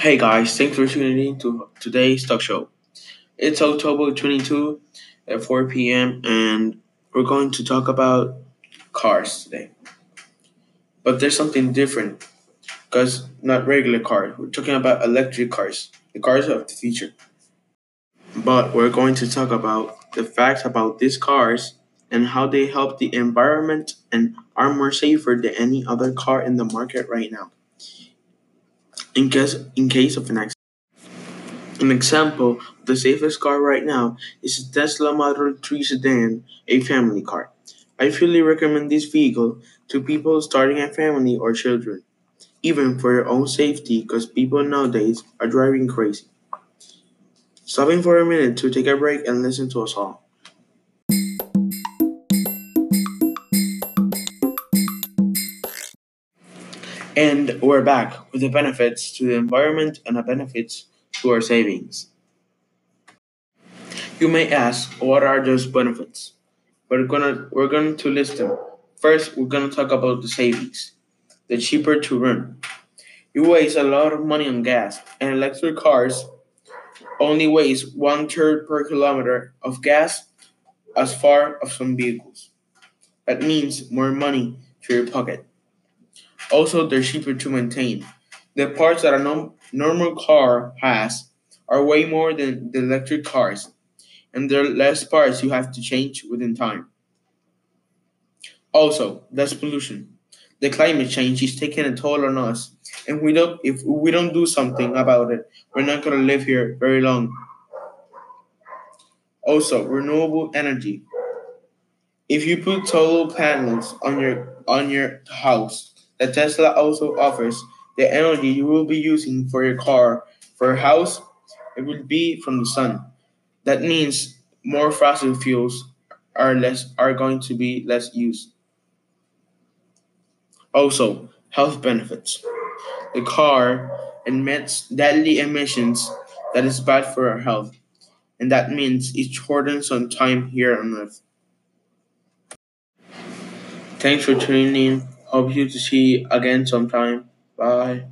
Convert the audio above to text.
Hey guys, thanks for tuning in to today's talk show. It's October 22 at 4 p.m. and we're going to talk about cars today. But there's something different because not regular cars. We're talking about electric cars, the cars of the future. But we're going to talk about the facts about these cars and how they help the environment and are more safer than any other car in the market right now. In case in case of an accident. An example of the safest car right now is the Tesla Model 3 sedan, a family car. I fully recommend this vehicle to people starting a family or children, even for your own safety because people nowadays are driving crazy. Stopping for a minute to take a break and listen to a song. And we're back with the benefits to the environment and the benefits to our savings. You may ask, what are those benefits? We're gonna we're going to list them. First, we're gonna talk about the savings. The cheaper to run. You waste a lot of money on gas, and electric cars only waste one third per kilometer of gas as far as some vehicles. That means more money to your pocket. Also, they're cheaper to maintain. The parts that a nom- normal car has are way more than the electric cars, and there are less parts you have to change within time. Also, less pollution. The climate change is taking a toll on us, and we don't if we don't do something about it, we're not gonna live here very long. Also, renewable energy. If you put solar panels on your on your house, the Tesla also offers the energy you will be using for your car, for your house, it will be from the sun. That means more fossil fuels are less are going to be less used. Also, health benefits. The car emits deadly emissions that is bad for our health, and that means it shortens some time here on Earth. Thanks for tuning in. Hope you to see again sometime. Bye.